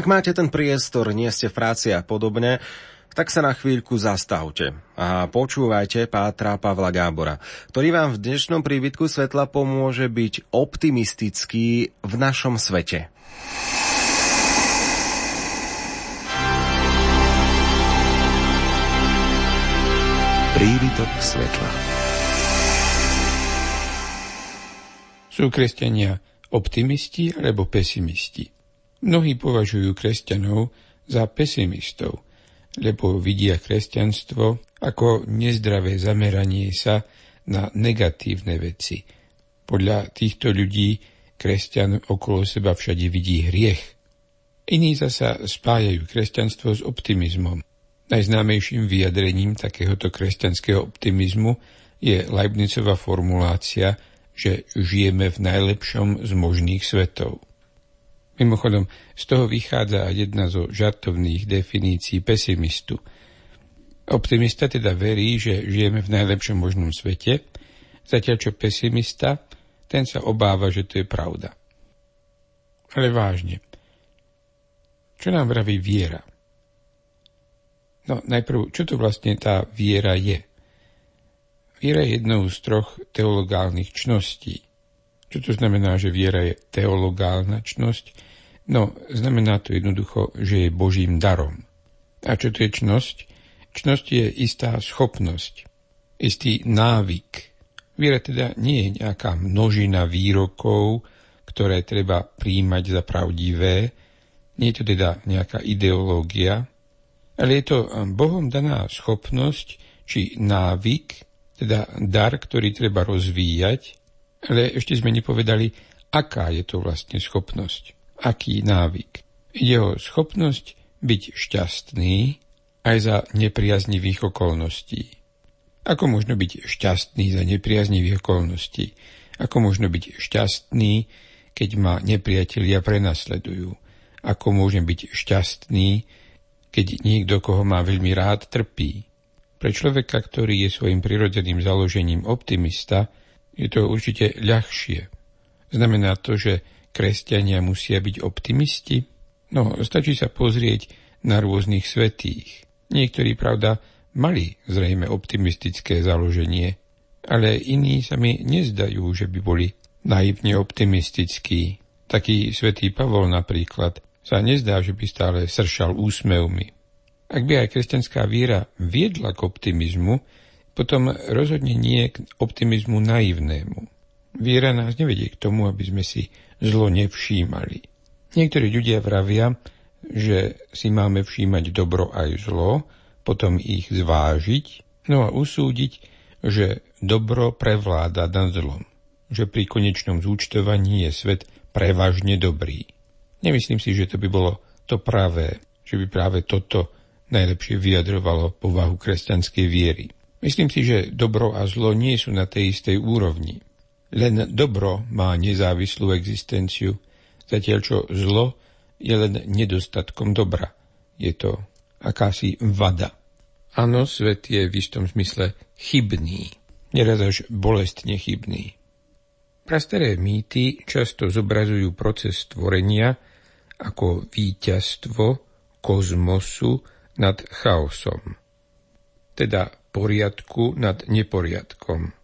Ak máte ten priestor, nie ste v práci a podobne, tak sa na chvíľku zastavte a počúvajte Pátra Pavla Gábora, ktorý vám v dnešnom príbytku svetla pomôže byť optimistický v našom svete. Príbytok svetla Sú kresťania optimisti alebo pesimisti? Mnohí považujú kresťanov za pesimistov, lebo vidia kresťanstvo ako nezdravé zameranie sa na negatívne veci. Podľa týchto ľudí kresťan okolo seba všade vidí hriech. Iní zasa spájajú kresťanstvo s optimizmom. Najznámejším vyjadrením takéhoto kresťanského optimizmu je Leibnicová formulácia, že žijeme v najlepšom z možných svetov. Mimochodom, z toho vychádza aj jedna zo žartovných definícií pesimistu. Optimista teda verí, že žijeme v najlepšom možnom svete, zatiaľ čo pesimista, ten sa obáva, že to je pravda. Ale vážne, čo nám vraví viera? No najprv, čo to vlastne tá viera je? Viera je jednou z troch teologálnych čností. Čo to znamená, že viera je teologálna čnosť? No, znamená to jednoducho, že je Božím darom. A čo to je čnosť? Čnosť je istá schopnosť, istý návyk. Viera teda nie je nejaká množina výrokov, ktoré treba príjmať za pravdivé, nie je to teda nejaká ideológia, ale je to Bohom daná schopnosť či návyk, teda dar, ktorý treba rozvíjať, ale ešte sme nepovedali, aká je to vlastne schopnosť aký návyk. Ide o schopnosť byť šťastný aj za nepriaznivých okolností. Ako možno byť šťastný za nepriaznivých okolností? Ako možno byť šťastný, keď ma nepriatelia prenasledujú? Ako môžem byť šťastný, keď niekto, koho má veľmi rád, trpí? Pre človeka, ktorý je svojim prirodzeným založením optimista, je to určite ľahšie. Znamená to, že kresťania musia byť optimisti? No, stačí sa pozrieť na rôznych svetých. Niektorí, pravda, mali zrejme optimistické založenie, ale iní sa mi nezdajú, že by boli naivne optimistickí. Taký svätý Pavol napríklad sa nezdá, že by stále sršal úsmevmi. Ak by aj kresťanská viera viedla k optimizmu, potom rozhodne nie k optimizmu naivnému. Viera nás nevedie k tomu, aby sme si zlo nevšímali. Niektorí ľudia vravia, že si máme všímať dobro aj zlo, potom ich zvážiť, no a usúdiť, že dobro prevláda nad zlom, že pri konečnom zúčtovaní je svet prevažne dobrý. Nemyslím si, že to by bolo to pravé, že by práve toto najlepšie vyjadrovalo povahu kresťanskej viery. Myslím si, že dobro a zlo nie sú na tej istej úrovni. Len dobro má nezávislú existenciu, zatiaľ čo zlo je len nedostatkom dobra. Je to akási vada. Áno, svet je v istom zmysle chybný, neraz až bolestne chybný. Prastaré mýty často zobrazujú proces stvorenia ako víťazstvo kozmosu nad chaosom, teda poriadku nad neporiadkom.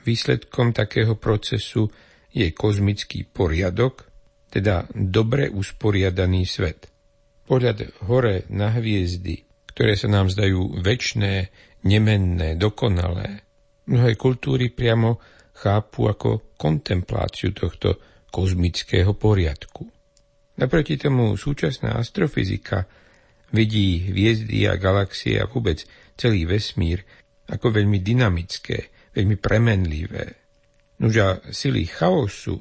Výsledkom takého procesu je kozmický poriadok, teda dobre usporiadaný svet. Pohľad hore na hviezdy, ktoré sa nám zdajú väčné, nemenné, dokonalé, mnohé kultúry priamo chápu ako kontempláciu tohto kozmického poriadku. Naproti tomu súčasná astrofyzika vidí hviezdy a galaxie a vôbec celý vesmír ako veľmi dynamické, veľmi premenlivé. Nuža sily chaosu,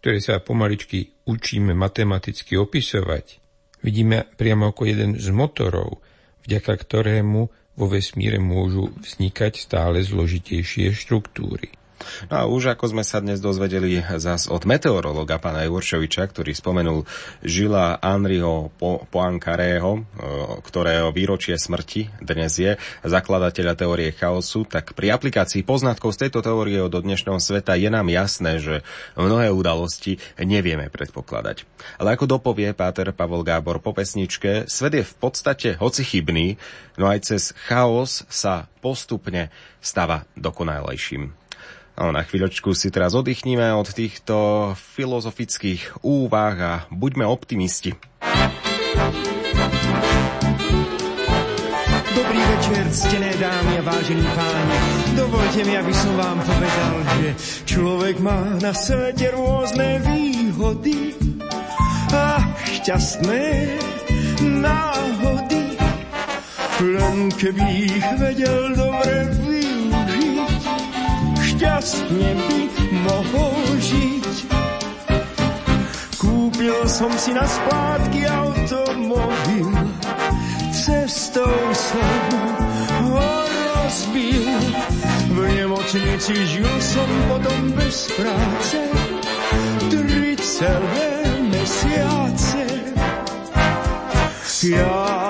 ktoré sa pomaličky učíme matematicky opisovať, vidíme priamo ako jeden z motorov, vďaka ktorému vo vesmíre môžu vznikať stále zložitejšie štruktúry. No a už ako sme sa dnes dozvedeli zas od meteorologa pána Juršoviča, ktorý spomenul žila Henriho Poincarého, e, ktorého výročie smrti dnes je, zakladateľa teórie chaosu, tak pri aplikácii poznatkov z tejto teórie do dnešného sveta je nám jasné, že mnohé udalosti nevieme predpokladať. Ale ako dopovie Páter Pavol Gábor po pesničke, svet je v podstate hoci chybný, no aj cez chaos sa postupne stáva dokonalejším. No, na chvíľočku si teraz oddychníme od týchto filozofických úvah a buďme optimisti. Dobrý večer, ctené dámy a vážení páni. Dovolte mi, aby som vám povedal, že človek má na svete rôzne výhody a šťastné náhody. Len keby ich vedel dobre šťastne by mohol žiť. Kúpil som si na splátky automobil, cestou som ho rozbil. V nemocnici žil som potom bez práce, tri celé mesiace. Ja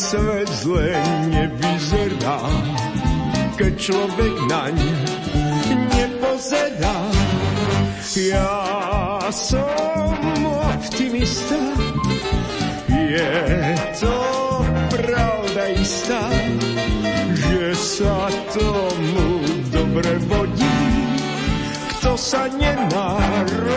svet zle nevyzerá, keď človek naň nepozerá. Ja som optimista, je to pravda istá, že sa tomu dobre vodí, kto sa nenarodí.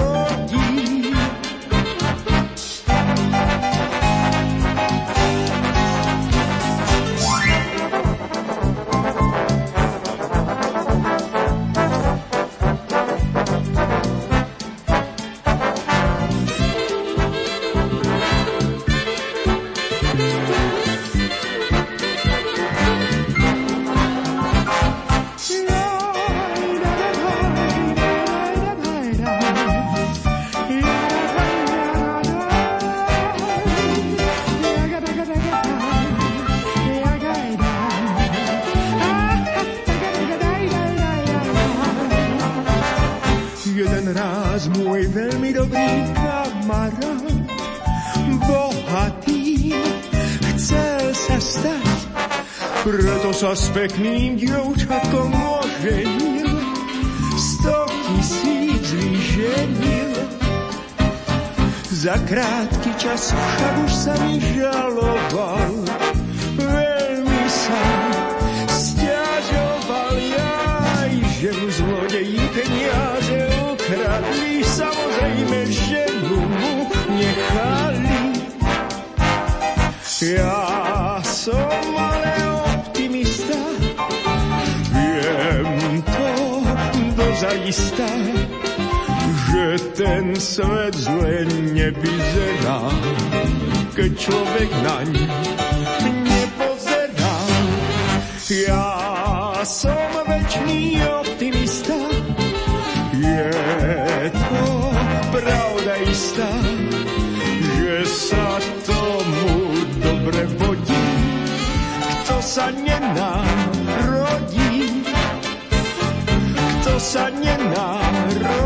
Sa s pekným dievčatkom oženil, sto tisíc vyženil. Za krátky čas však už sa mi žaloval, zaista, že ten svet zle nevyzerá, keď človek naň nepozerá. Ja som večný optimista, je to pravda istá, že sa tomu dobre vodí, kto sa nenárodí sa nenarodí.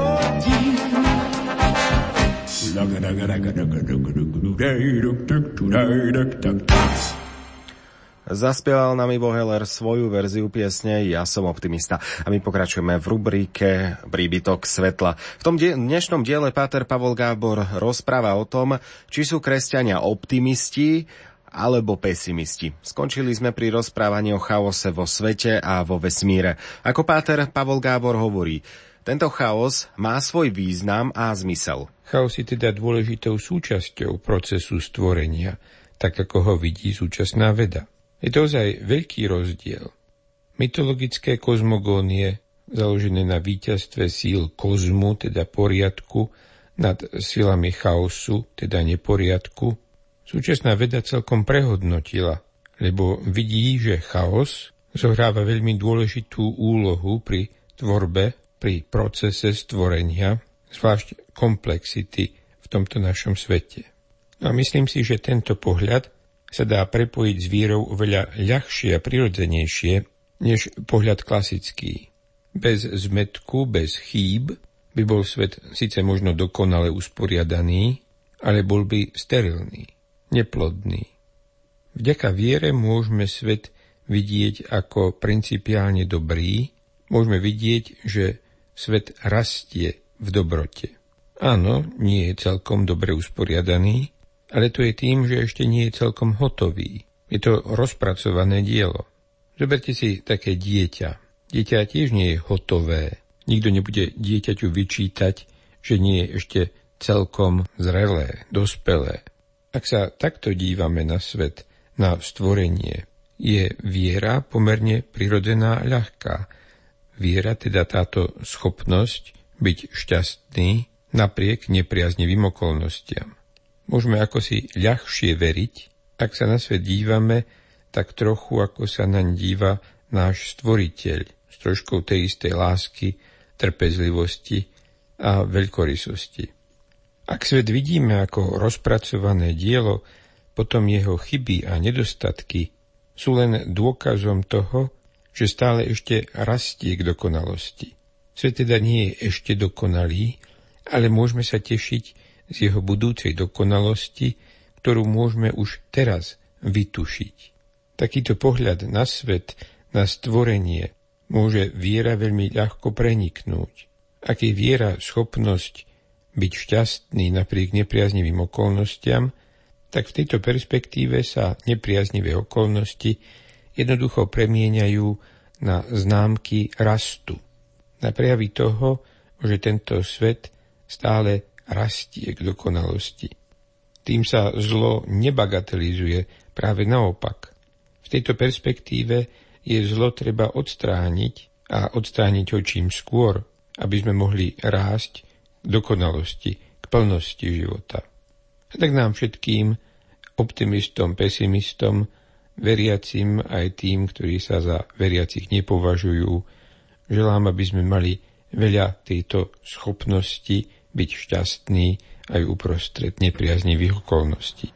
Zaspieval nám Ivo Heller svoju verziu piesne Ja som optimista. A my pokračujeme v rubrike Príbytok svetla. V tom dnešnom diele Páter Pavol Gábor rozpráva o tom, či sú kresťania optimisti alebo pesimisti. Skončili sme pri rozprávaní o chaose vo svete a vo vesmíre. Ako páter Pavol Gábor hovorí, tento chaos má svoj význam a zmysel. Chaos je teda dôležitou súčasťou procesu stvorenia, tak ako ho vidí súčasná veda. Je to ozaj veľký rozdiel. Mytologické kozmogónie, založené na víťazstve síl kozmu, teda poriadku, nad silami chaosu, teda neporiadku, súčasná veda celkom prehodnotila, lebo vidí, že chaos zohráva veľmi dôležitú úlohu pri tvorbe, pri procese stvorenia, zvlášť komplexity v tomto našom svete. A myslím si, že tento pohľad sa dá prepojiť s vierou oveľa ľahšie a prirodzenejšie než pohľad klasický. Bez zmetku, bez chýb by bol svet síce možno dokonale usporiadaný, ale bol by sterilný, neplodný. Vďaka viere môžeme svet vidieť ako principiálne dobrý, môžeme vidieť, že svet rastie v dobrote. Áno, nie je celkom dobre usporiadaný, ale to je tým, že ešte nie je celkom hotový. Je to rozpracované dielo. Zoberte si také dieťa. Dieťa tiež nie je hotové. Nikto nebude dieťaťu vyčítať, že nie je ešte celkom zrelé, dospelé. Ak sa takto dívame na svet, na stvorenie, je viera pomerne prirodzená ľahká. Viera, teda táto schopnosť byť šťastný napriek nepriaznivým okolnostiam. Môžeme ako si ľahšie veriť, ak sa na svet dívame tak trochu, ako sa naň díva náš stvoriteľ, s troškou tej istej lásky, trpezlivosti a veľkorysosti. Ak svet vidíme ako rozpracované dielo, potom jeho chyby a nedostatky sú len dôkazom toho, že stále ešte rastie k dokonalosti. Svet teda nie je ešte dokonalý, ale môžeme sa tešiť z jeho budúcej dokonalosti, ktorú môžeme už teraz vytušiť. Takýto pohľad na svet, na stvorenie, môže viera veľmi ľahko preniknúť. Ak je viera schopnosť byť šťastný napriek nepriaznivým okolnostiam, tak v tejto perspektíve sa nepriaznivé okolnosti jednoducho premieňajú na známky rastu, na prejavy toho, že tento svet stále rastie k dokonalosti. Tým sa zlo nebagatelizuje, práve naopak. V tejto perspektíve je zlo treba odstrániť a odstrániť ho čím skôr, aby sme mohli rásť dokonalosti, k plnosti života. A tak nám všetkým, optimistom, pesimistom, veriacim aj tým, ktorí sa za veriacich nepovažujú, želám, aby sme mali veľa tejto schopnosti byť šťastný aj uprostred nepriaznivých okolností.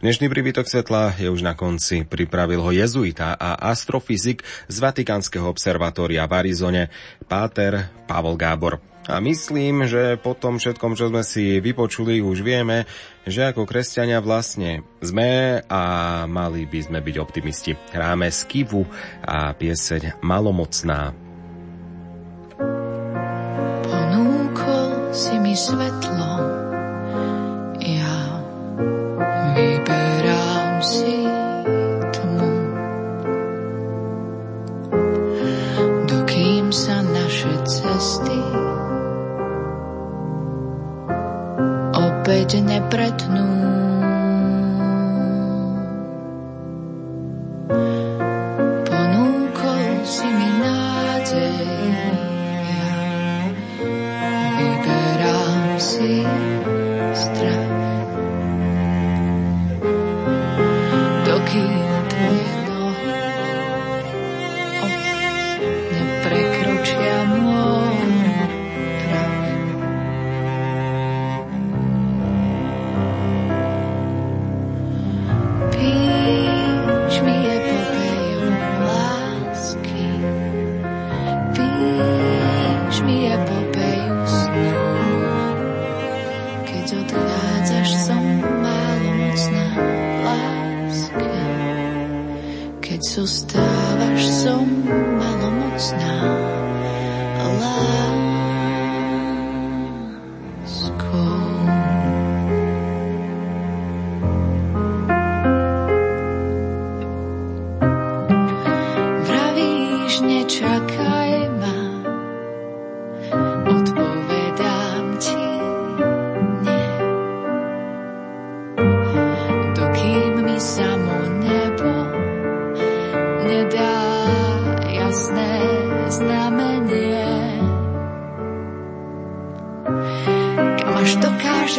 Dnešný príbytok svetla je už na konci. Pripravil ho jezuita a astrofyzik z Vatikánskeho observatória v Arizone, páter Pavol Gábor. A myslím, že po tom všetkom, čo sme si vypočuli, už vieme, že ako kresťania vlastne sme a mali by sme byť optimisti. Hráme Skivu a pieseň Malomocná. si mi svetlo, opäť nepretnú.